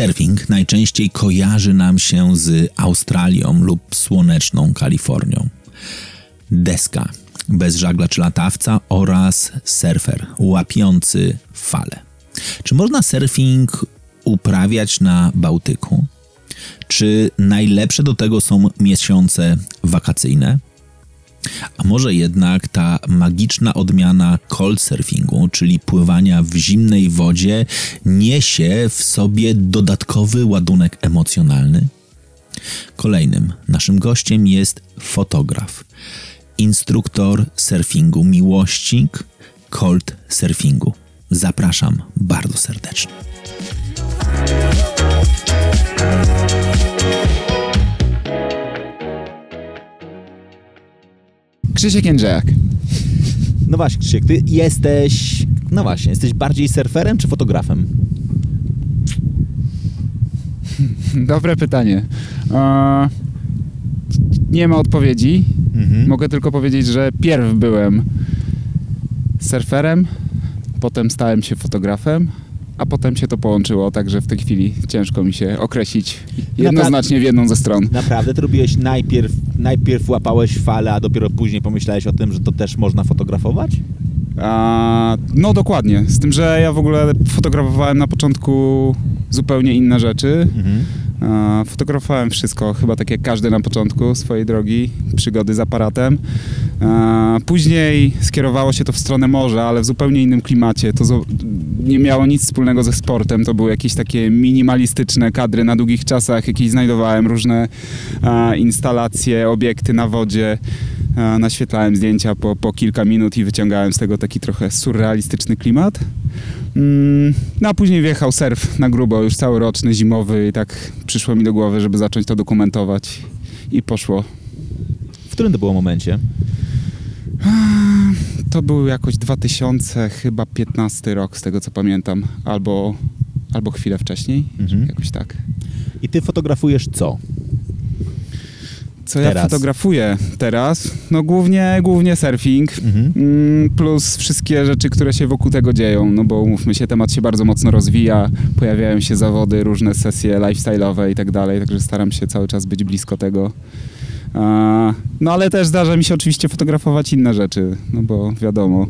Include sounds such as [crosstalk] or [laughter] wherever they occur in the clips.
Surfing najczęściej kojarzy nam się z Australią lub słoneczną Kalifornią. Deska bez żagla czy latawca oraz surfer łapiący fale. Czy można surfing uprawiać na Bałtyku? Czy najlepsze do tego są miesiące wakacyjne? A może jednak ta magiczna odmiana cold surfingu, czyli pływania w zimnej wodzie, niesie w sobie dodatkowy ładunek emocjonalny? Kolejnym naszym gościem jest fotograf, instruktor surfingu, miłośnik cold surfingu. Zapraszam bardzo serdecznie. Krzysiek Jędrzejak. No właśnie, Krzysiek, ty jesteś. No właśnie, jesteś bardziej surferem czy fotografem? [laughs] Dobre pytanie. E, nie ma odpowiedzi. Mogę tylko powiedzieć, że pierw byłem surferem, potem stałem się fotografem, a potem się to połączyło, także w tej chwili ciężko mi się określić jednoznacznie w jedną ze stron. Naprawdę, ty robiłeś najpierw, najpierw łapałeś falę, a dopiero później pomyślałeś o tym, że to też można fotografować? A, no dokładnie, z tym, że ja w ogóle fotografowałem na początku zupełnie inne rzeczy. A, Fotografowałem wszystko, chyba tak jak każdy na początku swojej drogi, przygody z aparatem. Później skierowało się to w stronę morza, ale w zupełnie innym klimacie. To nie miało nic wspólnego ze sportem. To były jakieś takie minimalistyczne kadry na długich czasach. Jakieś znajdowałem różne instalacje, obiekty na wodzie. Naświetlałem zdjęcia po, po kilka minut i wyciągałem z tego taki trochę surrealistyczny klimat. Mm, No a później wjechał surf na grubo, już całoroczny, zimowy i tak przyszło mi do głowy, żeby zacząć to dokumentować i poszło. W którym to było momencie? To był jakoś 2000 chyba 15 rok z tego co pamiętam, albo, albo chwilę wcześniej, Mhm. jakoś tak. I ty fotografujesz co? Co ja Teraz. fotografuję teraz? No głównie, głównie surfing. Mhm. Mm, Plus wszystkie rzeczy, które się wokół tego dzieją, no bo umówmy się, temat się bardzo mocno rozwija, pojawiają się zawody, różne sesje lifestyle'owe i tak dalej, także staram się cały czas być blisko tego. No ale też zdarza mi się oczywiście fotografować inne rzeczy, no bo wiadomo,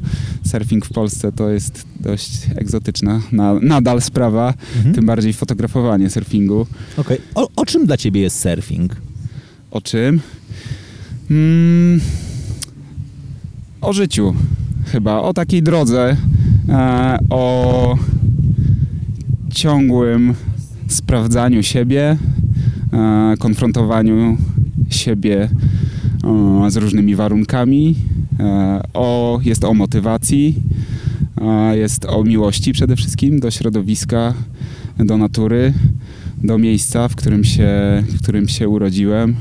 surfing w Polsce to jest dość egzotyczna na, nadal sprawa, Mhm. tym bardziej fotografowanie surfingu. Okej. O, o czym dla ciebie jest surfing? O czym? Mm, o życiu chyba, o takiej drodze, e, o ciągłym sprawdzaniu siebie, e, konfrontowaniu siebie z różnymi warunkami. E, o, jest o motywacji, jest o miłości przede wszystkim do środowiska, do natury, do miejsca, w którym się, w którym się urodziłem.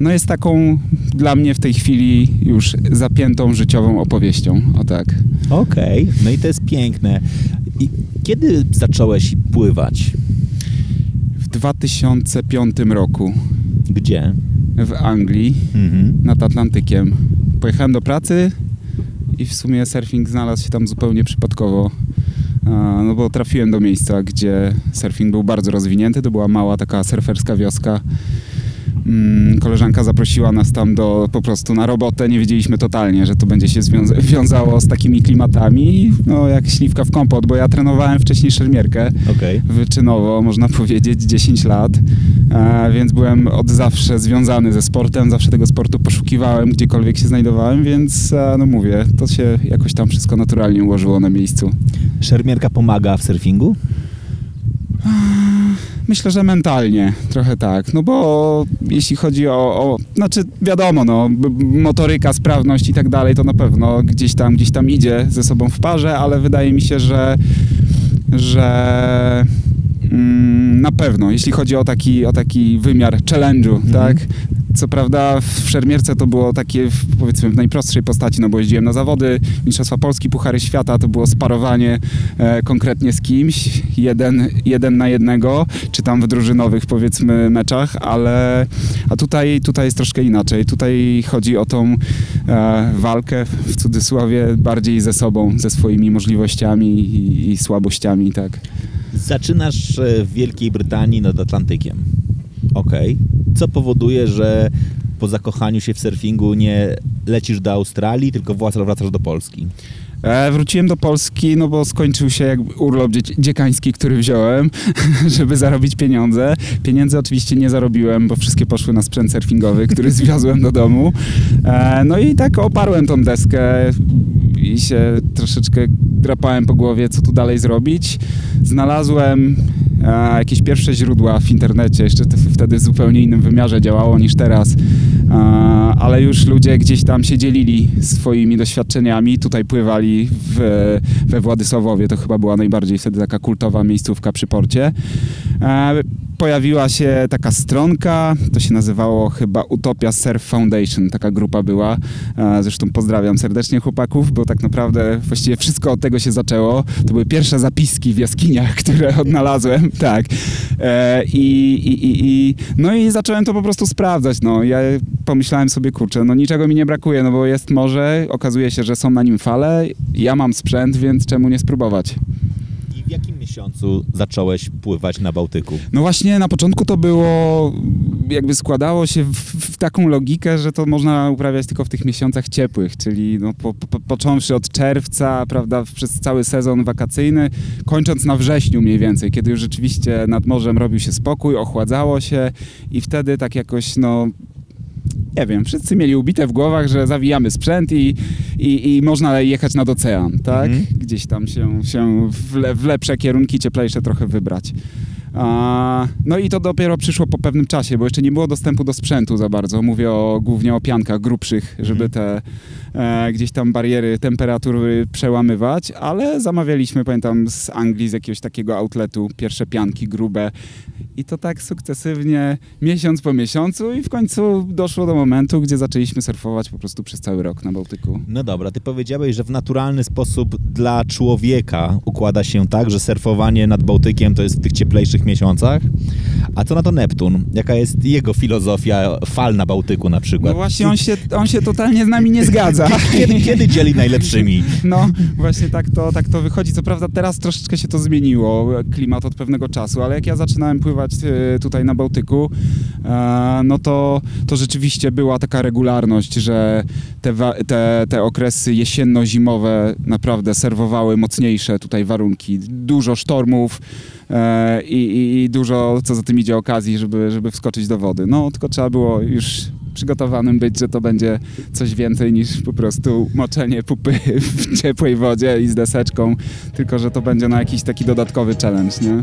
No jest taką dla mnie w tej chwili już zapiętą życiową opowieścią, o tak. Okej, no i to jest piękne. I kiedy zacząłeś pływać? W 2005 roku Gdzie? W Anglii Mhm. nad Atlantykiem pojechałem do pracy i w sumie surfing znalazł się tam zupełnie przypadkowo. No bo trafiłem do miejsca, gdzie surfing był bardzo rozwinięty. To była mała taka surferska wioska. Mm, Koleżanka zaprosiła nas tam do, po prostu na robotę. Nie wiedzieliśmy totalnie, że to będzie się związa- wiązało z takimi klimatami. No jak śliwka w kompot, bo ja trenowałem wcześniej szermierkę Okej. wyczynowo, można [laughs] powiedzieć, 10 lat, więc byłem od zawsze związany ze sportem, zawsze tego sportu poszukiwałem, gdziekolwiek się znajdowałem, więc no mówię, to się jakoś tam wszystko naturalnie ułożyło na miejscu. Szermierka pomaga w surfingu? Myślę, że mentalnie trochę tak, no bo jeśli chodzi o, o znaczy wiadomo, no, motoryka, sprawność i tak dalej, to na pewno gdzieś tam, gdzieś tam idzie ze sobą w parze, ale wydaje mi się, że, że na pewno, jeśli chodzi o taki, o taki wymiar challenge'u, Mhm. tak, co prawda w szermierce to było takie w, powiedzmy w najprostszej postaci, no bo jeździłem na zawody, Mistrzostwa Polski, Puchary Świata, to było sparowanie e, konkretnie z kimś, jeden, jeden na jednego, czy tam w drużynowych powiedzmy meczach, ale a tutaj, tutaj jest troszkę inaczej. Tutaj chodzi o tą e, walkę w cudzysłowie bardziej ze sobą, ze swoimi możliwościami i, i słabościami, tak. Zaczynasz e, w Wielkiej Brytanii nad Atlantykiem. Okej. Co powoduje, że po zakochaniu się w surfingu nie lecisz do Australii, tylko wracasz do Polski? E, wróciłem do Polski, no bo skończył się jakby urlop dzie- dziekański, który wziąłem, [laughs] żeby zarobić pieniądze. Pieniędzy oczywiście nie zarobiłem, bo wszystkie poszły na sprzęt surfingowy, który [laughs] zwiozłem do domu. E, no i tak oparłem tą deskę i się troszeczkę drapałem po głowie, co tu dalej zrobić. Znalazłem e, jakieś pierwsze źródła w internecie, jeszcze te, wtedy w zupełnie innym wymiarze działało niż teraz, e, ale już ludzie gdzieś tam się dzielili swoimi doświadczeniami, tutaj pływali w, we Władysławowie, to chyba była najbardziej wtedy taka kultowa miejscówka przy porcie. E, pojawiła się taka stronka, to się nazywało chyba Utopia Surf Foundation, taka grupa była. E, Zresztą pozdrawiam serdecznie chłopaków, bo tak naprawdę właściwie wszystko od tego się zaczęło. To były pierwsze zapiski w jaskiniach, [laughs] które odnalazłem, tak. E, I, i, i, i, no i zacząłem to po prostu sprawdzać. No. Ja pomyślałem sobie, kurczę, no niczego mi nie brakuje, no bo jest morze, okazuje się, że są na nim fale, ja mam sprzęt, więc czemu nie spróbować? W jakim miesiącu zacząłeś pływać na Bałtyku? No właśnie na początku to było, jakby składało się w, w taką logikę, że to można uprawiać tylko w tych miesiącach ciepłych, czyli no po, po, począwszy od czerwca, prawda, przez cały sezon wakacyjny, kończąc na wrześniu mniej więcej, kiedy już rzeczywiście nad morzem robił się spokój, ochładzało się i wtedy tak jakoś, no nie wiem, wszyscy mieli ubite w głowach, że zawijamy sprzęt i, i, i można jechać nad ocean, tak? Mhm. Gdzieś tam się, się w, le, w lepsze kierunki, cieplejsze trochę wybrać. No i to dopiero przyszło po pewnym czasie, bo jeszcze nie było dostępu do sprzętu za bardzo. Mówię o, głównie o piankach grubszych, żeby te e, gdzieś tam bariery temperatury przełamywać, ale zamawialiśmy, pamiętam, z Anglii, z jakiegoś takiego outletu, pierwsze pianki grube i to tak sukcesywnie, miesiąc po miesiącu i w końcu doszło do momentu, gdzie zaczęliśmy surfować po prostu przez cały rok na Bałtyku. No dobra, ty powiedziałeś, że w naturalny sposób dla człowieka układa się tak, że surfowanie nad Bałtykiem to jest w tych cieplejszych miesiącach. A co na to Neptun? Jaka jest jego filozofia fal na Bałtyku na przykład? No właśnie on się, on się totalnie z nami nie [laughs] zgadza. Kiedy, kiedy dzieli najlepszymi? No, właśnie tak to, tak to wychodzi. Co prawda teraz troszeczkę się to zmieniło, klimat od pewnego czasu, ale jak ja zaczynałem pływać e, tutaj na Bałtyku, e, no to, to rzeczywiście była taka regularność, że te, te, te okresy jesienno-zimowe naprawdę serwowały mocniejsze tutaj warunki. Dużo sztormów i, i, i dużo, co za tym idzie, okazji, żeby, żeby wskoczyć do wody. No, tylko trzeba było już przygotowanym być, że to będzie coś więcej niż po prostu moczenie pupy [laughs] w ciepłej wodzie i z deseczką, tylko że to będzie na jakiś taki dodatkowy challenge, nie?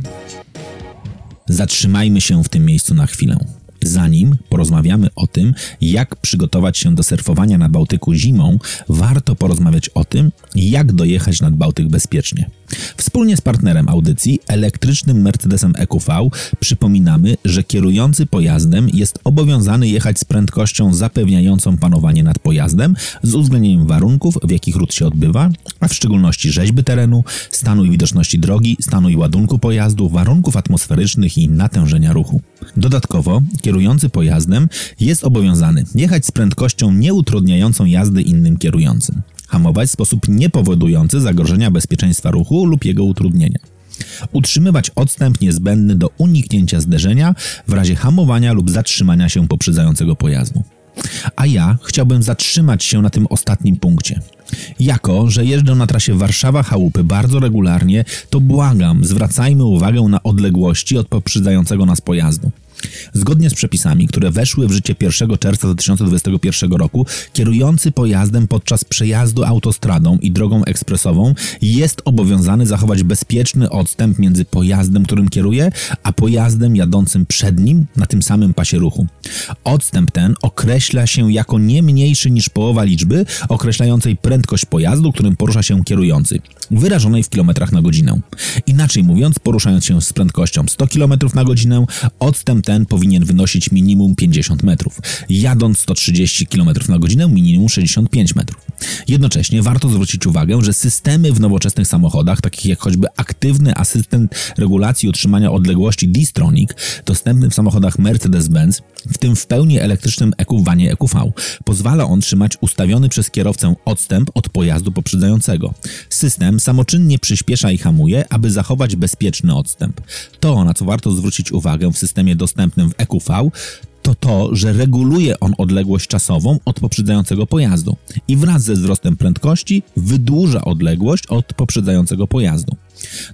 Zatrzymajmy się w tym miejscu na chwilę. Zanim porozmawiamy o tym, jak przygotować się do surfowania na Bałtyku zimą, warto porozmawiać o tym, jak dojechać nad Bałtyk bezpiecznie. Wspólnie z partnerem audycji, elektrycznym Mercedesem EQV, przypominamy, że kierujący pojazdem jest obowiązany jechać z prędkością zapewniającą panowanie nad pojazdem z uwzględnieniem warunków, w jakich ruch się odbywa, a w szczególności rzeźby terenu, stanu i widoczności drogi, stanu i ładunku pojazdu, warunków atmosferycznych i natężenia ruchu. Dodatkowo, kierujący pojazdem jest obowiązany jechać z prędkością nieutrudniającą jazdy innym kierującym, hamować w sposób niepowodujący zagrożenia bezpieczeństwa ruchu lub jego utrudnienia. Utrzymywać odstęp niezbędny do uniknięcia zderzenia w razie hamowania lub zatrzymania się poprzedzającego pojazdu. A ja chciałbym zatrzymać się na tym ostatnim punkcie. Jako, że jeżdżę na trasie Warszawa-Chałupy bardzo regularnie, to błagam, zwracajmy uwagę na odległości od poprzedzającego nas pojazdu. Zgodnie z przepisami, które weszły w życie 1 czerwca 2021 roku, kierujący pojazdem podczas przejazdu autostradą i drogą ekspresową jest obowiązany zachować bezpieczny odstęp między pojazdem, którym kieruje, a pojazdem jadącym przed nim na tym samym pasie ruchu. Odstęp ten określa się jako nie mniejszy niż połowa liczby określającej prędkość pojazdu, którym porusza się kierujący, wyrażonej w kilometrach na godzinę. Inaczej mówiąc, poruszając się z prędkością 100 km na godzinę, odstęp ten powinien wynosić minimum 50 metrów. Jadąc 130 km na godzinę, minimum 65 metrów. Jednocześnie warto zwrócić uwagę, że systemy w nowoczesnych samochodach, takich jak choćby aktywny asystent regulacji utrzymania odległości D-Stronic, dostępny w samochodach Mercedes-Benz, w tym w pełni elektrycznym EQ-wanie EQV, pozwala on trzymać ustawiony przez kierowcę odstęp od pojazdu poprzedzającego. System samoczynnie przyspiesza i hamuje, aby zachować bezpieczny odstęp. To, na co warto zwrócić uwagę w systemie dostępnym w EQV, to to, że reguluje on odległość czasową od poprzedzającego pojazdu i wraz ze wzrostem prędkości wydłuża odległość od poprzedzającego pojazdu.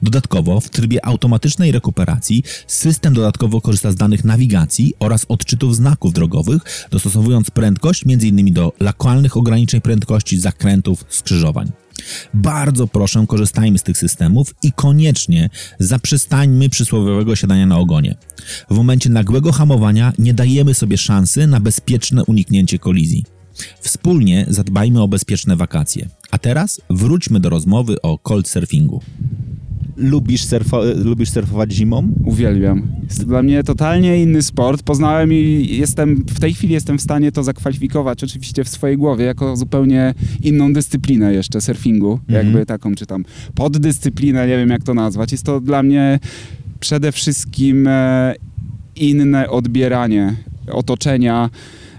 Dodatkowo w trybie automatycznej rekuperacji system dodatkowo korzysta z danych nawigacji oraz odczytów znaków drogowych, dostosowując prędkość m.in. do lokalnych ograniczeń prędkości, zakrętów, skrzyżowań. Bardzo proszę, korzystajmy z tych systemów i koniecznie zaprzestańmy przysłowiowego siadania na ogonie. W momencie nagłego hamowania nie dajemy sobie szansy na bezpieczne uniknięcie kolizji. Wspólnie zadbajmy o bezpieczne wakacje. A teraz wróćmy do rozmowy o cold surfingu. Lubisz, surfo- lubisz surfować zimą? Uwielbiam. Jest to dla mnie totalnie inny sport. Poznałem i jestem, w tej chwili jestem w stanie to zakwalifikować oczywiście w swojej głowie jako zupełnie inną dyscyplinę jeszcze surfingu, jakby taką czy tam poddyscyplinę, nie wiem jak to nazwać. Jest to dla mnie przede wszystkim e, inne odbieranie otoczenia.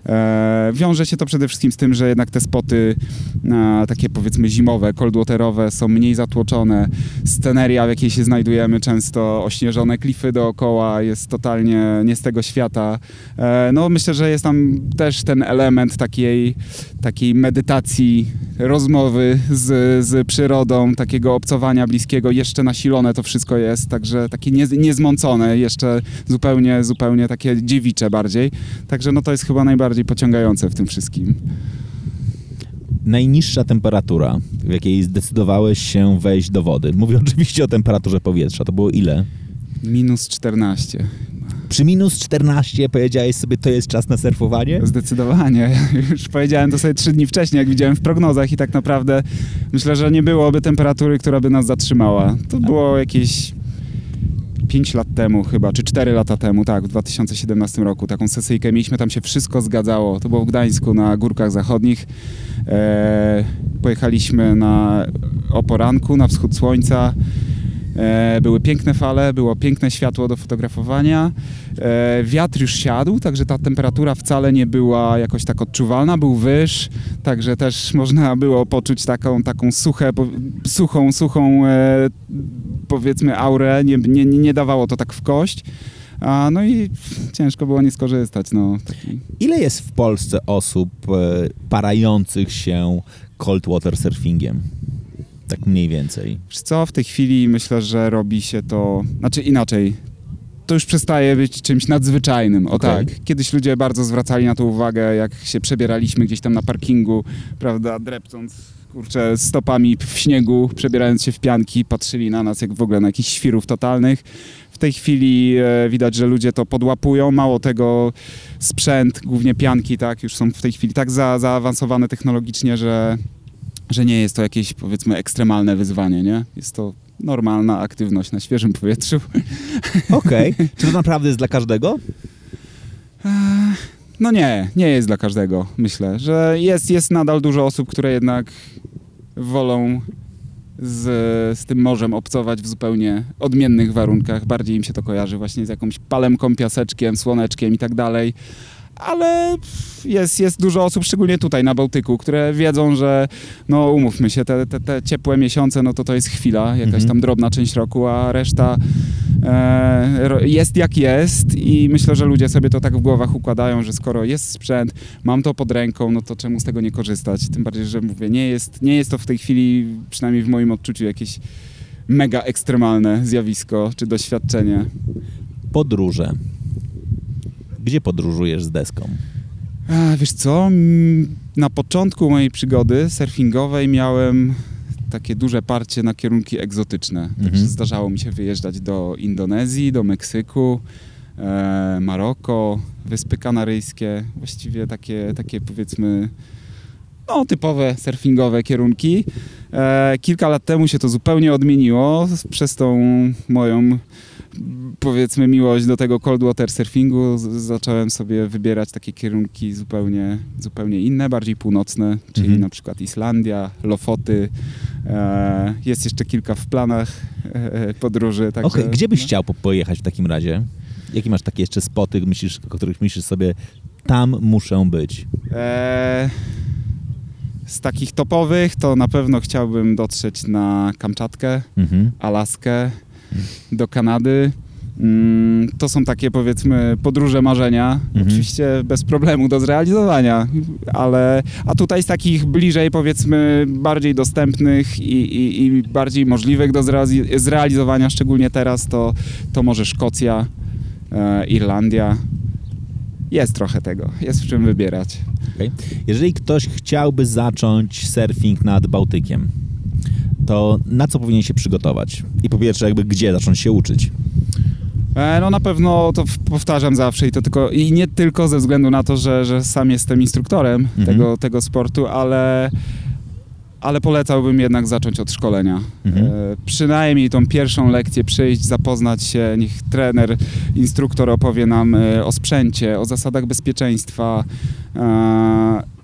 E, wiąże się to przede wszystkim z tym, że jednak te spoty e, takie powiedzmy zimowe, coldwaterowe są mniej zatłoczone. Sceneria, w jakiej się znajdujemy, często ośnieżone klify dookoła, jest totalnie nie z tego świata. E, no myślę, że jest tam też ten element takiej, takiej medytacji, rozmowy z, z przyrodą, takiego obcowania bliskiego. Jeszcze nasilone to wszystko jest, także takie nie, niezmącone, jeszcze zupełnie, zupełnie takie dziewicze bardziej. Także no to jest chyba najbardziej pociągające w tym wszystkim. Najniższa temperatura, w jakiej zdecydowałeś się wejść do wody. Mówię [laughs] oczywiście o temperaturze powietrza. To było ile? Minus 14. Przy minus 14 powiedziałeś sobie, to jest czas na surfowanie? Zdecydowanie. [laughs] Już powiedziałem to sobie trzy dni wcześniej, jak widziałem w prognozach i tak naprawdę myślę, że nie byłoby temperatury, która by nas zatrzymała. To było jakieś 5 lat temu chyba, czy 4 lata temu, tak, w 2017 roku. Taką sesyjkę mieliśmy, tam się wszystko zgadzało. To było w Gdańsku na Górkach Zachodnich. E, pojechaliśmy na, o poranku, na wschód słońca. E, były piękne fale, było piękne światło do fotografowania. E, wiatr już siadł, także ta temperatura wcale nie była jakoś tak odczuwalna, był wyż, także też można było poczuć taką, taką suche, suchą, suchą e, powiedzmy aurę, nie, nie, nie dawało to tak w kość. A, no i ciężko było nie skorzystać. No. Ile jest w Polsce osób parających się cold water surfingiem? Tak mniej więcej. Wiesz co, w tej chwili myślę, że robi się to, znaczy inaczej, to już przestaje być czymś nadzwyczajnym. O Okej. tak. Kiedyś ludzie bardzo zwracali na to uwagę, jak się przebieraliśmy gdzieś tam na parkingu, prawda, drepcząc kurczę stopami w śniegu, przebierając się w pianki, patrzyli na nas jak w ogóle na jakichś świrów totalnych. W tej chwili e, widać, że ludzie to podłapują. Mało tego, sprzęt, głównie pianki, tak, już są w tej chwili tak za, zaawansowane technologicznie, że, że nie jest to jakieś powiedzmy ekstremalne wyzwanie, nie? Jest to normalna aktywność na świeżym powietrzu. Okej. [laughs] Czy to naprawdę jest dla każdego? No nie, nie jest dla każdego, myślę, że jest, jest nadal dużo osób, które jednak wolą z, z tym morzem obcować w zupełnie odmiennych warunkach. Bardziej im się to kojarzy właśnie z jakąś palemką, piaseczkiem, słoneczkiem i tak dalej. Ale jest, jest dużo osób, szczególnie tutaj na Bałtyku, które wiedzą, że no umówmy się, te, te, te ciepłe miesiące, no to to jest chwila, jakaś Mhm. tam drobna część roku, a reszta e, jest jak jest i myślę, że ludzie sobie to tak w głowach układają, że skoro jest sprzęt, mam to pod ręką, no to czemu z tego nie korzystać? Tym bardziej, że mówię, nie jest, nie jest to w tej chwili, przynajmniej w moim odczuciu, jakieś mega ekstremalne zjawisko czy doświadczenie. Podróże. Gdzie podróżujesz z deską? A, wiesz co, na początku mojej przygody surfingowej miałem takie duże parcie na kierunki egzotyczne. Mhm. Także zdarzało mi się wyjeżdżać do Indonezji, do Meksyku, e, Maroko, Wyspy Kanaryjskie, właściwie takie, takie powiedzmy no, typowe surfingowe kierunki. E, kilka lat temu się to zupełnie odmieniło przez tą moją powiedzmy miłość do tego cold water surfingu, zacząłem sobie wybierać takie kierunki zupełnie, zupełnie inne, bardziej północne, czyli Mhm. na przykład Islandia, Lofoty. E, jest jeszcze kilka w planach e, podróży. Także, Okej, gdzie byś no. chciał po- pojechać w takim razie? Jakie masz takie jeszcze spoty, myślisz, o których myślisz sobie, tam muszę być? E, z takich topowych to na pewno chciałbym dotrzeć na Kamczatkę, Mhm. Alaskę, do Kanady. Mm, To są takie powiedzmy podróże marzenia, Mhm. oczywiście bez problemu do zrealizowania, ale a tutaj z takich bliżej powiedzmy bardziej dostępnych i, i, i bardziej możliwych do zreali- zrealizowania, szczególnie teraz to, to może Szkocja, e, Irlandia. Jest trochę tego, jest w czym wybierać. Okej. Jeżeli ktoś chciałby zacząć surfing nad Bałtykiem, to na co powinien się przygotować? I po pierwsze, jakby gdzie zacząć się uczyć? E, No na pewno to powtarzam zawsze i to tylko i nie tylko ze względu na to, że, że sam jestem instruktorem Mhm. tego, tego sportu, ale, ale polecałbym jednak zacząć od szkolenia. Mhm. E, przynajmniej tą pierwszą lekcję przyjść, zapoznać się, niech trener, instruktor opowie nam e, o sprzęcie, o zasadach bezpieczeństwa. E,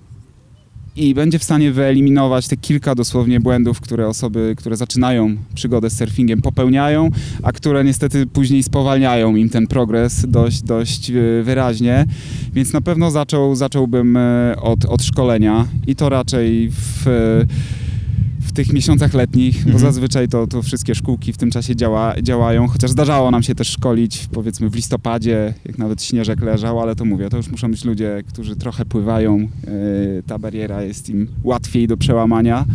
i będzie w stanie wyeliminować te kilka dosłownie błędów, które osoby, które zaczynają przygodę z surfingiem popełniają, a które niestety później spowalniają im ten progres dość, dość e, wyraźnie. Więc na pewno zaczął, zacząłbym e, od, od szkolenia i to raczej w, w tych miesiącach letnich, bo Mhm. zazwyczaj to, to wszystkie szkółki w tym czasie działa, działają, chociaż zdarzało nam się też szkolić powiedzmy w listopadzie, jak nawet śnieżek leżał, ale to mówię, to już muszą być ludzie, którzy trochę pływają, e, ta bariera jest im łatwiej do przełamania.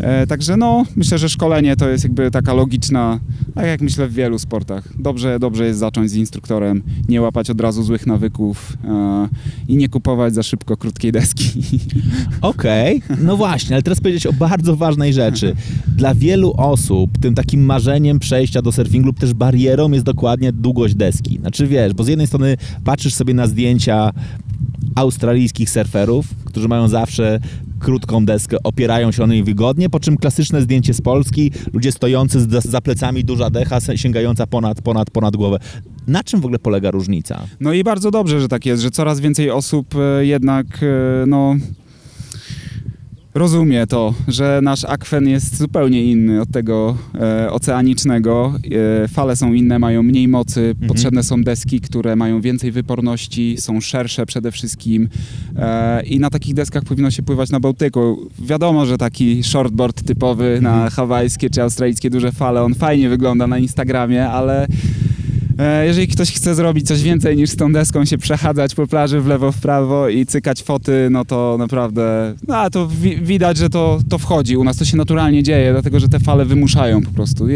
E, Także no, myślę, że szkolenie to jest jakby taka logiczna, tak jak myślę w wielu sportach. Dobrze, dobrze jest zacząć z instruktorem, nie łapać od razu złych nawyków e, i nie kupować za szybko krótkiej deski. [laughs] Okej, no właśnie, ale teraz powiedzieć o bardzo ważnej rzeczy. Dla wielu osób tym takim marzeniem przejścia do surfingu lub też barierą jest dokładnie długość deski. Znaczy wiesz, bo z jednej strony patrzysz sobie na zdjęcia australijskich surferów, którzy mają zawsze krótką deskę, opierają się o niej wygodnie, po czym klasyczne zdjęcie z Polski, ludzie stojący za plecami, duża decha sięgająca ponad, ponad, ponad głowę. Na czym w ogóle polega różnica? No i bardzo dobrze, że tak jest, że coraz więcej osób e, jednak e, no rozumie to, że nasz akwen jest zupełnie inny od tego e, oceanicznego. E, fale są inne, mają mniej mocy, potrzebne są deski, które mają więcej wyporności, są szersze przede wszystkim e, i na takich deskach powinno się pływać na Bałtyku. Wiadomo, że taki shortboard typowy na hawajskie czy australijskie duże fale, on fajnie wygląda na Instagramie, ale Jeżeli ktoś chce zrobić coś więcej niż z tą deską się przechadzać po plaży w lewo, w prawo i cykać foty, no to naprawdę, no a to wi- widać, że to, to wchodzi. U nas to się naturalnie dzieje, dlatego że te fale wymuszają po prostu.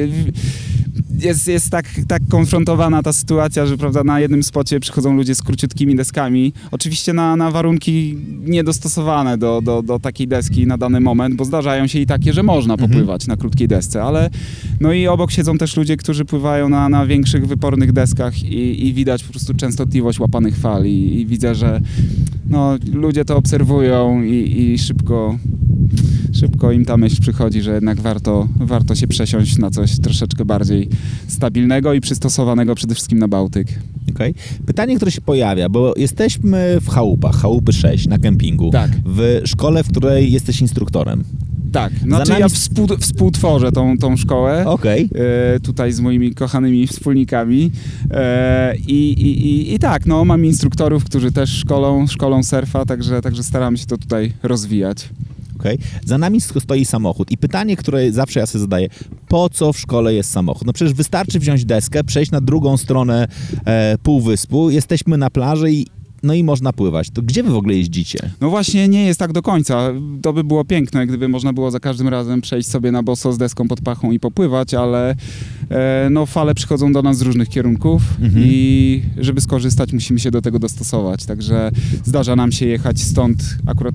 Je- Jest, jest tak, tak konfrontowana ta sytuacja, że prawda, na jednym spocie przychodzą ludzie z króciutkimi deskami. Oczywiście na, na warunki niedostosowane do, do, do takiej deski na dany moment, bo zdarzają się i takie, że można Mhm. popływać na krótkiej desce, ale no i obok siedzą też ludzie, którzy pływają na, na większych, wypornych deskach i, i widać po prostu częstotliwość łapanych fal i, i widzę, że no, ludzie to obserwują i, i szybko, szybko im ta myśl przychodzi, że jednak warto, warto się przesiąść na coś troszeczkę bardziej stabilnego i przystosowanego przede wszystkim na Bałtyk. Okej. Pytanie, które się pojawia, bo jesteśmy w chałupach, chałupy 6 na kempingu. Tak. W szkole, w której jesteś instruktorem. Tak, znaczy nami ja współ, współtworzę tą, tą szkołę. Okej. e, tutaj z moimi kochanymi wspólnikami. E, i, i, i, I tak, no, mam instruktorów, którzy też szkolą, szkolą surfa, także, także staramy się to tutaj rozwijać. Za nami sto- stoi samochód i pytanie, które zawsze ja sobie zadaję, po co w szkole jest samochód? No przecież wystarczy wziąć deskę, przejść na drugą stronę e, półwyspu, jesteśmy na plaży i no i można pływać. To gdzie wy w ogóle jeździcie? No właśnie nie jest tak do końca. To by było piękne, gdyby można było za każdym razem przejść sobie na boso z deską pod pachą i popływać, ale e, no, fale przychodzą do nas z różnych kierunków Mhm. i żeby skorzystać musimy się do tego dostosować. Także zdarza nam się jechać stąd akurat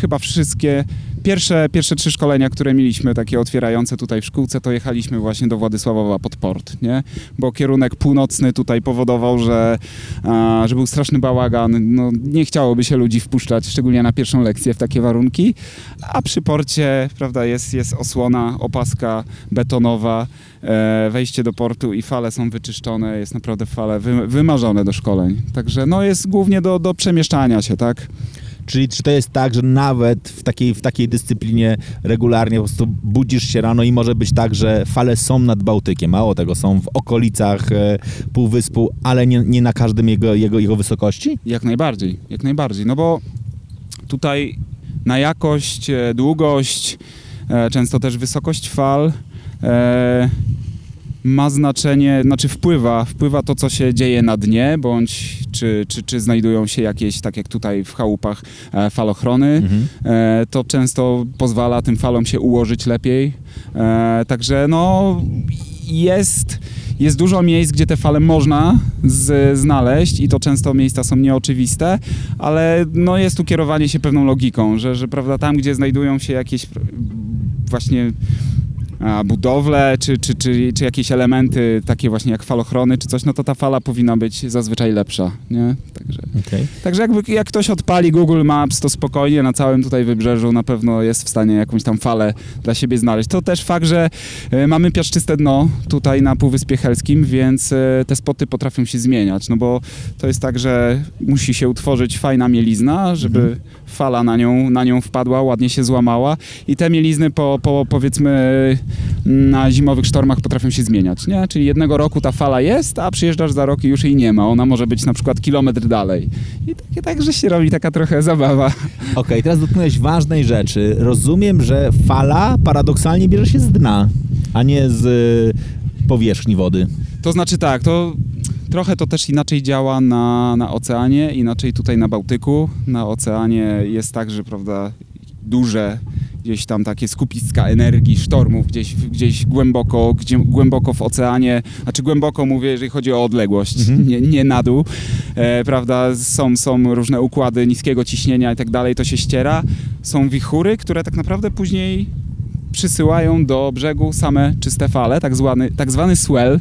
chyba wszystkie pierwsze, pierwsze trzy szkolenia, które mieliśmy, takie otwierające tutaj w szkółce, to jechaliśmy właśnie do Władysławowa pod port, nie? Bo kierunek północny tutaj powodował, że, a, że był straszny bałagan. No, nie chciałoby się ludzi wpuszczać, szczególnie na pierwszą lekcję w takie warunki. A przy porcie, prawda, jest, jest osłona, opaska betonowa, e, wejście do portu i fale są wyczyszczone, jest naprawdę fale wy, wymarzone do szkoleń. Także no jest głównie do, do przemieszczania się, tak? Czyli czy to jest tak, że nawet w takiej, w takiej dyscyplinie regularnie po prostu budzisz się rano i może być tak, że fale są nad Bałtykiem, mało tego, są w okolicach e, Półwyspu, ale nie, nie na każdym jego, jego, jego wysokości? Jak najbardziej, jak najbardziej. No bo tutaj na jakość, e, długość, e, często też wysokość fal e, ma znaczenie, znaczy wpływa, wpływa to, co się dzieje na dnie, bądź czy, czy, czy znajdują się jakieś, tak jak tutaj w chałupach, e, falochrony. Mhm. E, to często pozwala tym falom się ułożyć lepiej. E, także no jest, jest dużo miejsc, gdzie te fale można z, znaleźć i to często miejsca są nieoczywiste, ale no jest tu kierowanie się pewną logiką, że, że prawda, tam gdzie znajdują się jakieś właśnie budowle, czy, czy, czy, czy jakieś elementy takie właśnie jak falochrony, czy coś, no to ta fala powinna być zazwyczaj lepsza, nie? Także... Okej. Także jakby, jak ktoś odpali Google Maps, to spokojnie na całym tutaj wybrzeżu na pewno jest w stanie jakąś tam falę dla siebie znaleźć. To też fakt, że e, mamy piaszczyste dno tutaj na Półwyspie Helskim, więc e, te spoty potrafią się zmieniać, no bo to jest tak, że musi się utworzyć fajna mielizna, żeby fala na nią, na nią wpadła, ładnie się złamała i te mielizny po, po powiedzmy na zimowych sztormach potrafią się zmieniać, nie? Czyli jednego roku ta fala jest, a przyjeżdżasz za rok i już jej nie ma. Ona może być na przykład kilometr dalej. I takie tak, że się robi taka trochę zabawa. [laughs] Okej, teraz dotknąłeś ważnej rzeczy. Rozumiem, że fala paradoksalnie bierze się z dna, a nie z powierzchni wody. To znaczy tak, to trochę to też inaczej działa na, na oceanie, inaczej tutaj na Bałtyku. Na oceanie jest tak, że prawda, duże gdzieś tam takie skupiska energii, sztormów gdzieś, gdzieś głęboko, gdzie, głęboko w oceanie, znaczy głęboko mówię, jeżeli chodzi o odległość, nie, nie na dół, e, prawda, są, są różne układy niskiego ciśnienia i tak dalej, to się ściera, są wichury, które tak naprawdę później przysyłają do brzegu same czyste fale, tak zwany, tak zwany swell.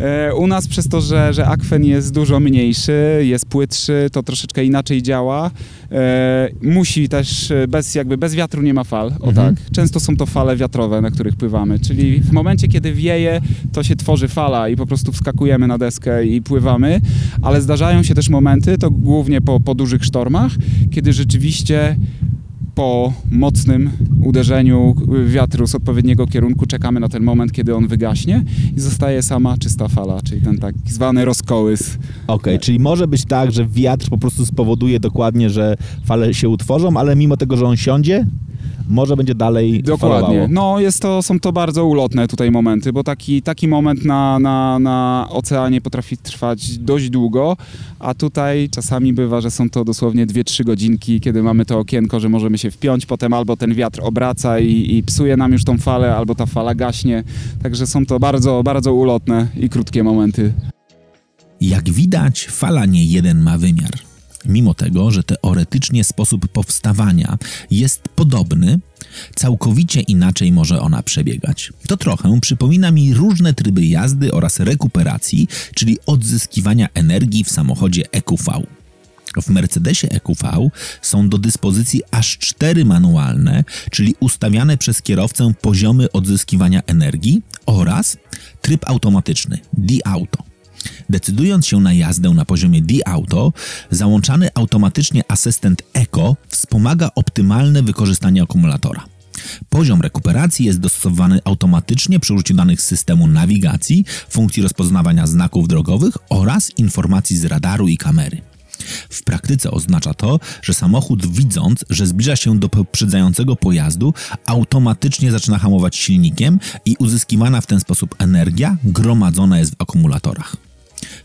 E, U nas przez to, że, że akwen jest dużo mniejszy, jest płytszy, to troszeczkę inaczej działa. E, musi też, e, bez, jakby bez wiatru nie ma fal, o Mhm. tak. Często są to fale wiatrowe, na których pływamy, czyli w momencie, kiedy wieje, to się tworzy fala i po prostu wskakujemy na deskę i pływamy, ale zdarzają się też momenty, to głównie po, po dużych sztormach, kiedy rzeczywiście po mocnym uderzeniu wiatru z odpowiedniego kierunku czekamy na ten moment, kiedy on wygaśnie i zostaje sama czysta fala, czyli ten tak zwany rozkołys. Okej, czyli może być tak, że wiatr po prostu spowoduje dokładnie, że fale się utworzą, ale mimo tego, że on siądzie, może będzie dalej Dokładnie. falowało. No jest to, są to bardzo ulotne tutaj momenty, bo taki, taki moment na, na, na oceanie potrafi trwać dość długo, a tutaj czasami bywa, że są to dosłownie 2-3 godzinki, kiedy mamy to okienko, że możemy się wpiąć, potem albo ten wiatr obraca i, i psuje nam już tą falę, albo ta fala gaśnie. Także są to bardzo, bardzo ulotne i krótkie momenty. Jak widać, fala nie jeden ma wymiar. Mimo tego, że teoretycznie sposób powstawania jest podobny, całkowicie inaczej może ona przebiegać. To trochę przypomina mi różne tryby jazdy oraz rekuperacji, czyli odzyskiwania energii w samochodzie EQV. W Mercedesie EQV są do dyspozycji aż cztery manualne, czyli ustawiane przez kierowcę poziomy odzyskiwania energii oraz tryb automatyczny D-Auto. Decydując się na jazdę na poziomie D-Auto, załączany automatycznie asystent ECO wspomaga optymalne wykorzystanie akumulatora. Poziom rekuperacji jest dostosowany automatycznie przy użyciu danych systemu nawigacji, funkcji rozpoznawania znaków drogowych oraz informacji z radaru i kamery. W praktyce oznacza to, że samochód widząc, że zbliża się do poprzedzającego pojazdu, automatycznie zaczyna hamować silnikiem i uzyskiwana w ten sposób energia gromadzona jest w akumulatorach.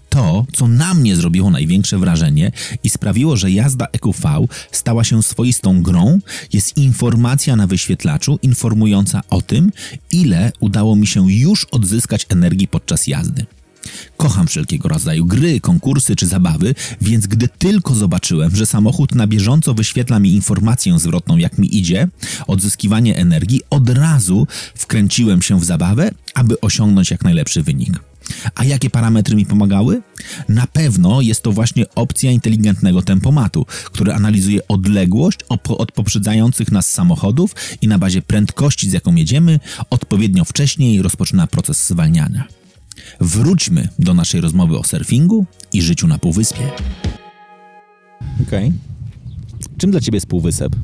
To, co na mnie zrobiło największe wrażenie i sprawiło, że jazda EQV stała się swoistą grą, jest informacja na wyświetlaczu informująca o tym, ile udało mi się już odzyskać energii podczas jazdy. Kocham wszelkiego rodzaju gry, konkursy czy zabawy, więc gdy tylko zobaczyłem, że samochód na bieżąco wyświetla mi informację zwrotną, jak mi idzie, odzyskiwanie energii, od razu wkręciłem się w zabawę, aby osiągnąć jak najlepszy wynik. A jakie parametry mi pomagały? Na pewno jest to właśnie opcja inteligentnego tempomatu, który analizuje odległość od poprzedzających nas samochodów i na bazie prędkości, z jaką jedziemy, odpowiednio wcześniej rozpoczyna proces zwalniania. Wróćmy do naszej rozmowy o surfingu i życiu na Półwyspie. Okej. Czym dla ciebie jest półwysep?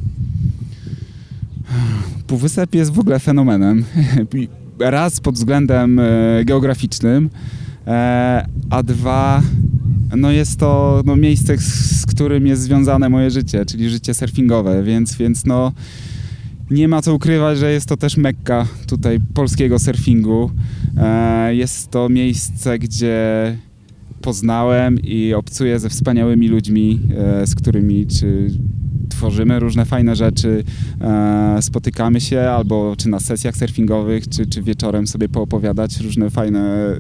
Półwysep jest w ogóle fenomenem. [laughs] Raz pod względem e, geograficznym, e, a dwa, no jest to no, miejsce, z, którym jest związane moje życie, czyli życie surfingowe, więc, więc no nie ma co ukrywać, że jest to też mekka tutaj polskiego surfingu. E, jest to miejsce, gdzie poznałem i obcuję ze wspaniałymi ludźmi, z którymi czy tworzymy różne fajne rzeczy, e, spotykamy się albo czy na sesjach surfingowych, czy, czy wieczorem sobie poopowiadać różne fajne,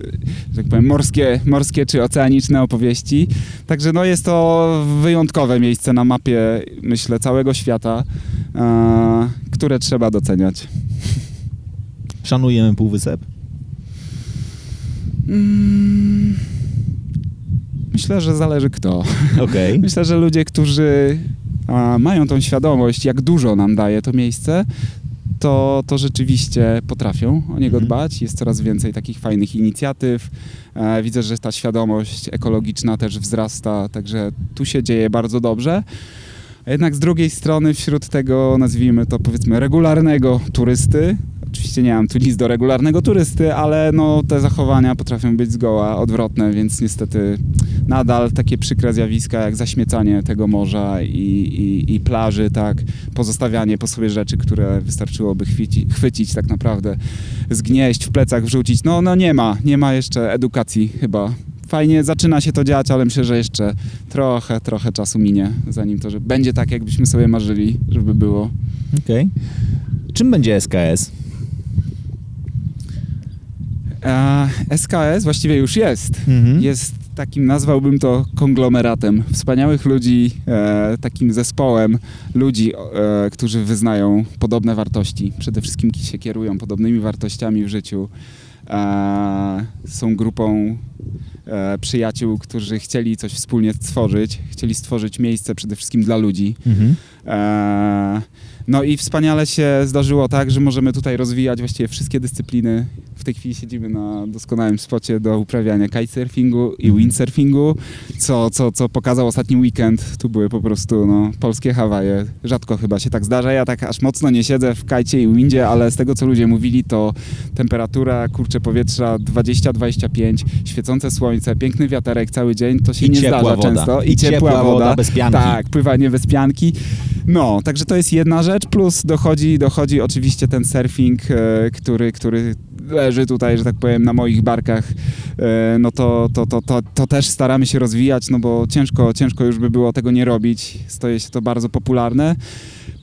że tak powiem, morskie, morskie czy oceaniczne opowieści. Także no jest to wyjątkowe miejsce na mapie, myślę, całego świata, e, które trzeba doceniać. Szanujemy półwysep? Mm, myślę, że zależy kto. Okej. [laughs] Myślę, że ludzie, którzy a, mają tą świadomość, jak dużo nam daje to miejsce, to, to rzeczywiście potrafią o niego Mhm. dbać. Jest coraz więcej takich fajnych inicjatyw. E, widzę, że ta świadomość ekologiczna też wzrasta, także tu się dzieje bardzo dobrze. Jednak z drugiej strony, wśród tego, nazwijmy to powiedzmy, regularnego turysty, oczywiście nie mam tu nic do regularnego turysty, ale no, te zachowania potrafią być zgoła odwrotne, więc niestety nadal takie przykre zjawiska jak zaśmiecanie tego morza i, i, i plaży, tak, pozostawianie po sobie rzeczy, które wystarczyłoby chwyci, chwycić tak naprawdę, zgnieść, w plecach wrzucić, no, no nie ma, nie ma jeszcze edukacji chyba. Fajnie zaczyna się to dziać, ale myślę, że jeszcze trochę, trochę czasu minie, zanim to że będzie tak, jakbyśmy sobie marzyli, żeby było. Okej. Czym będzie SKS? E, SKS właściwie już jest. Mhm. Jest takim, nazwałbym to konglomeratem wspaniałych ludzi, e, takim zespołem ludzi, e, którzy wyznają podobne wartości. Przede wszystkim się kierują podobnymi wartościami w życiu. E, są grupą e, przyjaciół, którzy chcieli coś wspólnie stworzyć, chcieli stworzyć miejsce przede wszystkim dla ludzi. Mhm. Eee, No i wspaniale się zdarzyło tak, że możemy tutaj rozwijać właściwie wszystkie dyscypliny. W tej chwili siedzimy na doskonałym spocie do uprawiania kitesurfingu i Mhm. windsurfingu, co, co, co pokazał ostatni weekend. Tu były po prostu no, polskie Hawaje. Rzadko chyba się tak zdarza. Ja tak aż mocno nie siedzę w kajcie i windzie, ale z tego co ludzie mówili, to temperatura, kurcze powietrza 20-25, świecące słońce, piękny wiaterek cały dzień, to się I nie ciepła zdarza woda. często. I ciepła woda bez pianki. Tak, pływanie bez pianki. No, także to jest jedna rzecz, plus dochodzi, dochodzi oczywiście ten surfing, e, który, który leży tutaj, że tak powiem, na moich barkach, e, no to, to, to, to, to też staramy się rozwijać, no bo ciężko, ciężko już by było tego nie robić, staje się to bardzo popularne.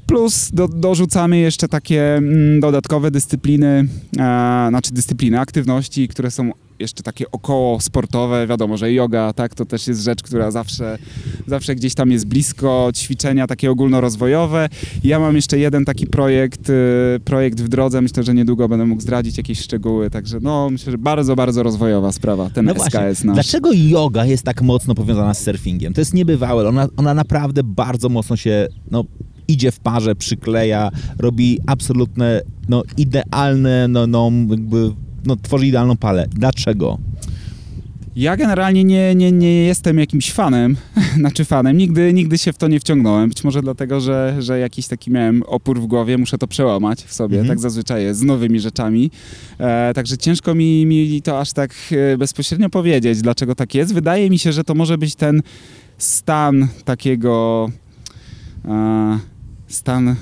Plus do, dorzucamy jeszcze takie mm, dodatkowe dyscypliny, e, znaczy dyscypliny, aktywności, które są jeszcze takie około sportowe. Wiadomo, że yoga, tak, to też jest rzecz, która zawsze, zawsze gdzieś tam jest blisko, ćwiczenia takie ogólnorozwojowe. Ja mam jeszcze jeden taki projekt, e, projekt w drodze, myślę, że niedługo będę mógł zdradzić jakieś szczegóły, także no, myślę, że bardzo, bardzo rozwojowa sprawa, ten No SKS właśnie, nasz. dlaczego yoga jest tak mocno powiązana z surfingiem? To jest niebywałe. Ona, ona naprawdę bardzo mocno się no, idzie w parze, przykleja, robi absolutne, no, idealne, no, no, jakby, no, tworzy idealną palę. Dlaczego? Ja generalnie nie, nie, nie jestem jakimś fanem, [laughs] znaczy fanem, nigdy, nigdy się w to nie wciągnąłem. Być może dlatego, że, że jakiś taki miałem opór w głowie, muszę to przełamać w sobie, Mhm. tak zazwyczaj jest, z nowymi rzeczami. E, także ciężko mi, mi to aż tak e, bezpośrednio powiedzieć, dlaczego tak jest. Wydaje mi się, że to może być ten stan takiego, e, stan,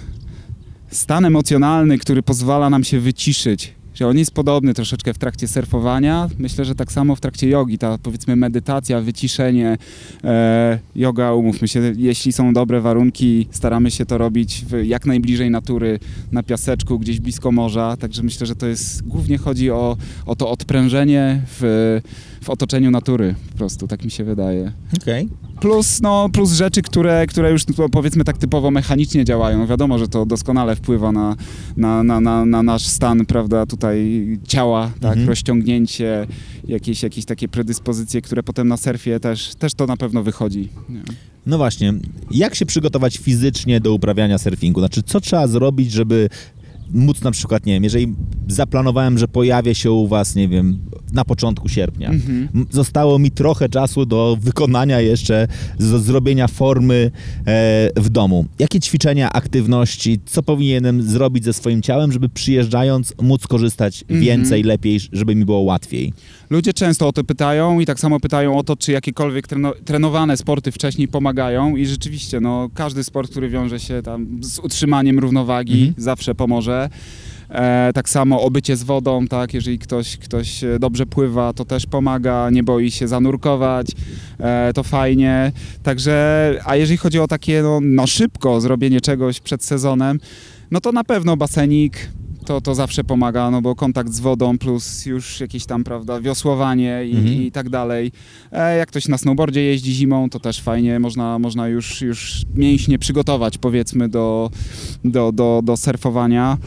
stan emocjonalny, który pozwala nam się wyciszyć, że on jest podobny troszeczkę w trakcie surfowania. Myślę, że tak samo w trakcie jogi, ta powiedzmy medytacja, wyciszenie, e, yoga, umówmy się, jeśli są dobre warunki, staramy się to robić w, jak najbliżej natury, na piaseczku, gdzieś blisko morza, także myślę, że to jest, głównie chodzi o, o to odprężenie w, w otoczeniu natury, po prostu, tak mi się wydaje. Okej. Plus, no, plus rzeczy, które, które już no, powiedzmy tak typowo mechanicznie działają. Wiadomo, że to doskonale wpływa na, na, na, na, na nasz stan, prawda, tutaj ciała, tak, Mhm. rozciągnięcie, jakieś, jakieś takie predyspozycje, które potem na surfie też, też to na pewno wychodzi. Nie. No właśnie, jak się przygotować fizycznie do uprawiania surfingu? Znaczy, co trzeba zrobić, żeby móc na przykład, nie wiem, jeżeli zaplanowałem, że pojawię się u was, nie wiem, na początku sierpnia. Mhm. Zostało mi trochę czasu do wykonania jeszcze, z zrobienia formy e, w domu. Jakie ćwiczenia, aktywności, co powinienem zrobić ze swoim ciałem, żeby przyjeżdżając móc korzystać Mhm. więcej, lepiej, żeby mi było łatwiej? Ludzie często o to pytają i tak samo pytają o to, czy jakiekolwiek treno, trenowane sporty wcześniej pomagają i rzeczywiście, no, każdy sport, który wiąże się tam z utrzymaniem równowagi Mhm. zawsze pomoże. E, tak samo obycie z wodą, tak, jeżeli ktoś, ktoś e, dobrze pływa, to też pomaga, nie boi się zanurkować, e, to fajnie. Także, a jeżeli chodzi o takie no, na szybko zrobienie czegoś przed sezonem, no to na pewno basenik, to, to zawsze pomaga, no bo kontakt z wodą plus już jakieś tam, prawda, wiosłowanie i, Mhm. i tak dalej. E, jak ktoś na snowboardzie jeździ zimą, to też fajnie, można, można już, już mięśnie przygotować, powiedzmy, do, do, do, do surfowania.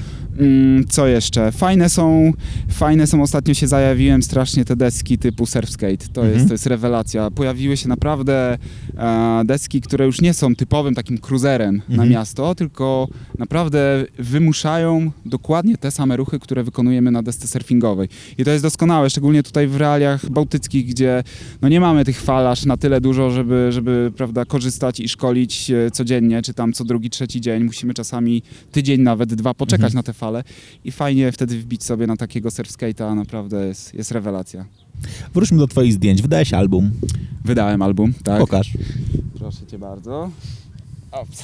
Mm, co jeszcze? Fajne są, fajne są, ostatnio się zajawiłem strasznie te deski typu surfskate, to, Mhm. jest, to jest rewelacja. Pojawiły się naprawdę e, deski, które już nie są typowym takim cruiserem na Mhm. miasto, tylko naprawdę wymuszają dokładnie te same ruchy, które wykonujemy na desce surfingowej. I to jest doskonałe, szczególnie tutaj w realiach bałtyckich, gdzie no nie mamy tych fal aż na tyle dużo, żeby, żeby prawda, korzystać i szkolić codziennie, czy tam co drugi, trzeci dzień. Musimy czasami tydzień, nawet dwa poczekać Mhm. na te fale i fajnie wtedy wbić sobie na takiego surfskate'a, naprawdę jest, jest rewelacja. Wróćmy do twoich zdjęć. Wydałeś album. Wydałem album, tak. Pokaż. Proszę cię bardzo. Ops.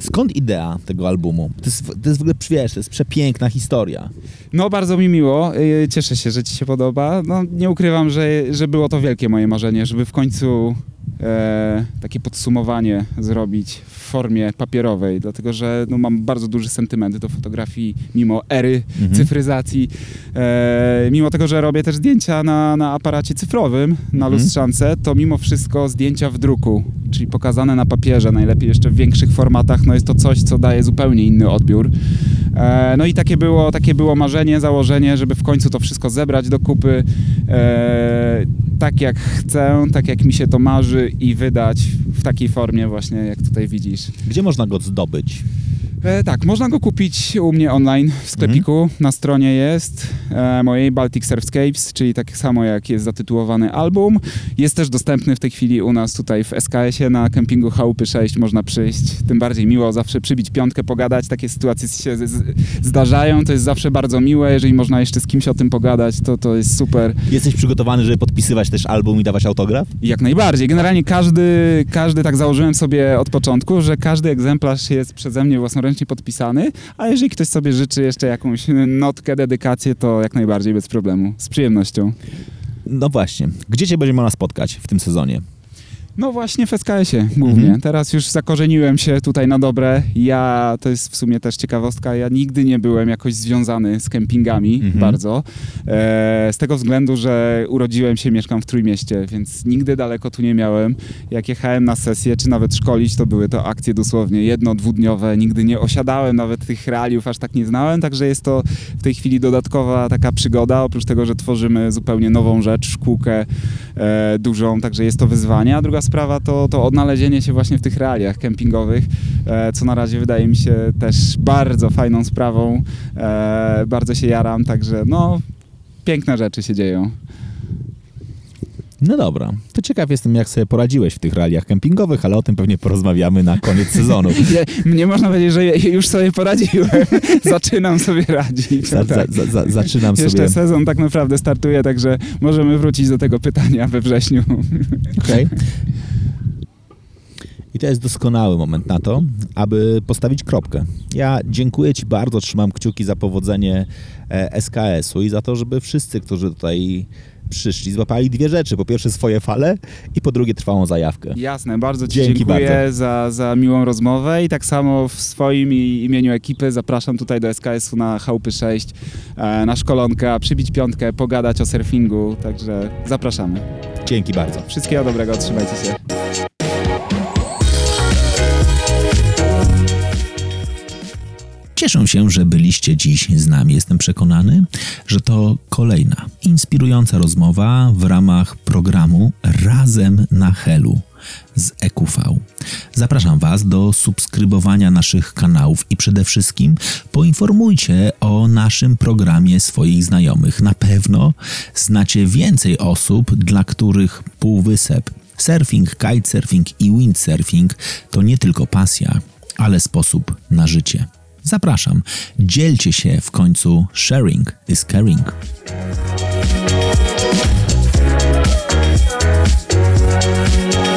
Skąd idea tego albumu? To jest, to jest w ogóle, wiesz, to jest przepiękna historia. No, bardzo mi miło. Yy, Cieszę się, że Ci się podoba. No, nie ukrywam, że, że było to wielkie moje marzenie, żeby w końcu e, takie podsumowanie zrobić w formie papierowej, dlatego że no, mam bardzo duży sentyment do fotografii, mimo ery Mhm. cyfryzacji. E, mimo tego, że robię też zdjęcia na, na aparacie cyfrowym, na Mhm. lustrzance, to mimo wszystko zdjęcia w druku, czyli pokazane na papierze, najlepiej jeszcze w większych formatach, no jest to coś, co daje zupełnie inny odbiór. E, no i takie było, takie było marzenie, założenie, żeby w końcu to wszystko zebrać do kupy e, tak jak chcę, tak jak mi się to marzy i wydać w takiej formie właśnie, jak tutaj widzisz. Gdzie można go zdobyć? E, tak, można go kupić u mnie online w sklepiku. Na stronie jest e, mojej Baltic Surfscapes, czyli tak samo jak jest zatytułowany album. Jest też dostępny w tej chwili u nas tutaj w SKS-ie na kempingu Chałupy 6. Można przyjść. Tym bardziej miło zawsze przybić piątkę, pogadać. Takie sytuacje się z, z, zdarzają. To jest zawsze bardzo miłe. Jeżeli można jeszcze z kimś o tym pogadać, to to jest super. Jesteś przygotowany, żeby podpisywać też album i dawać autograf? Jak najbardziej. Generalnie każdy, każdy, tak założyłem sobie od początku, że każdy egzemplarz jest przeze mnie własnoręcznie podpisany, a jeżeli ktoś sobie życzy jeszcze jakąś notkę, dedykację, to jak najbardziej bez problemu. Z przyjemnością. No właśnie. Gdzie cię będzie można spotkać w tym sezonie? No właśnie w SKS-ie głównie. Mhm. Teraz już zakorzeniłem się tutaj na dobre. Ja, to jest w sumie też ciekawostka, ja nigdy nie byłem jakoś związany z kempingami Mhm. bardzo. E, z tego względu, że urodziłem się, mieszkam w Trójmieście, więc nigdy daleko tu nie miałem. Jak jechałem na sesję, czy nawet szkolić, to były to akcje dosłownie jedno, dwudniowe. Nigdy nie osiadałem, nawet tych realiów aż tak nie znałem, także jest to w tej chwili dodatkowa taka przygoda, oprócz tego, że tworzymy zupełnie nową rzecz, szkółkę e, dużą, także jest to wyzwanie. A druga sprawa to, to odnalezienie się właśnie w tych realiach kempingowych, e, co na razie wydaje mi się też bardzo fajną sprawą. E, bardzo się jaram, także no piękne rzeczy się dzieją. No dobra. To ciekaw jestem, jak sobie poradziłeś w tych realiach kempingowych, ale o tym pewnie porozmawiamy na koniec sezonu. [laughs] Nie, nie można powiedzieć, że już sobie poradziłem. [laughs] Zaczynam sobie radzić. Tak. za, za, zaczynam Jeszcze sobie... sezon tak naprawdę startuje, także możemy wrócić do tego pytania we wrześniu. [laughs] Okej. I to jest doskonały moment na to, aby postawić kropkę. Ja dziękuję Ci bardzo, trzymam kciuki za powodzenie e, SKS-u i za to, żeby wszyscy, którzy tutaj przyszli, złapali dwie rzeczy. Po pierwsze swoje fale i po drugie trwałą zajawkę. Jasne, bardzo Ci Dzięki dziękuję bardzo. za, za miłą rozmowę i tak samo w swoim imieniu ekipy zapraszam tutaj do SKS-u na Chałupy 6, e, na szkolonkę, przybić piątkę, pogadać o surfingu, także zapraszamy. Dzięki bardzo. Wszystkiego dobrego, trzymajcie się. Cieszę się, że byliście dziś z nami. Jestem przekonany, że to kolejna inspirująca rozmowa w ramach programu Razem na Helu z EQV. Zapraszam Was do subskrybowania naszych kanałów i przede wszystkim poinformujcie o naszym programie swoich znajomych. Na pewno znacie więcej osób, dla których półwysep, surfing, kitesurfing i windsurfing to nie tylko pasja, ale sposób na życie. Zapraszam, dzielcie się w końcu. Sharing is caring. Thank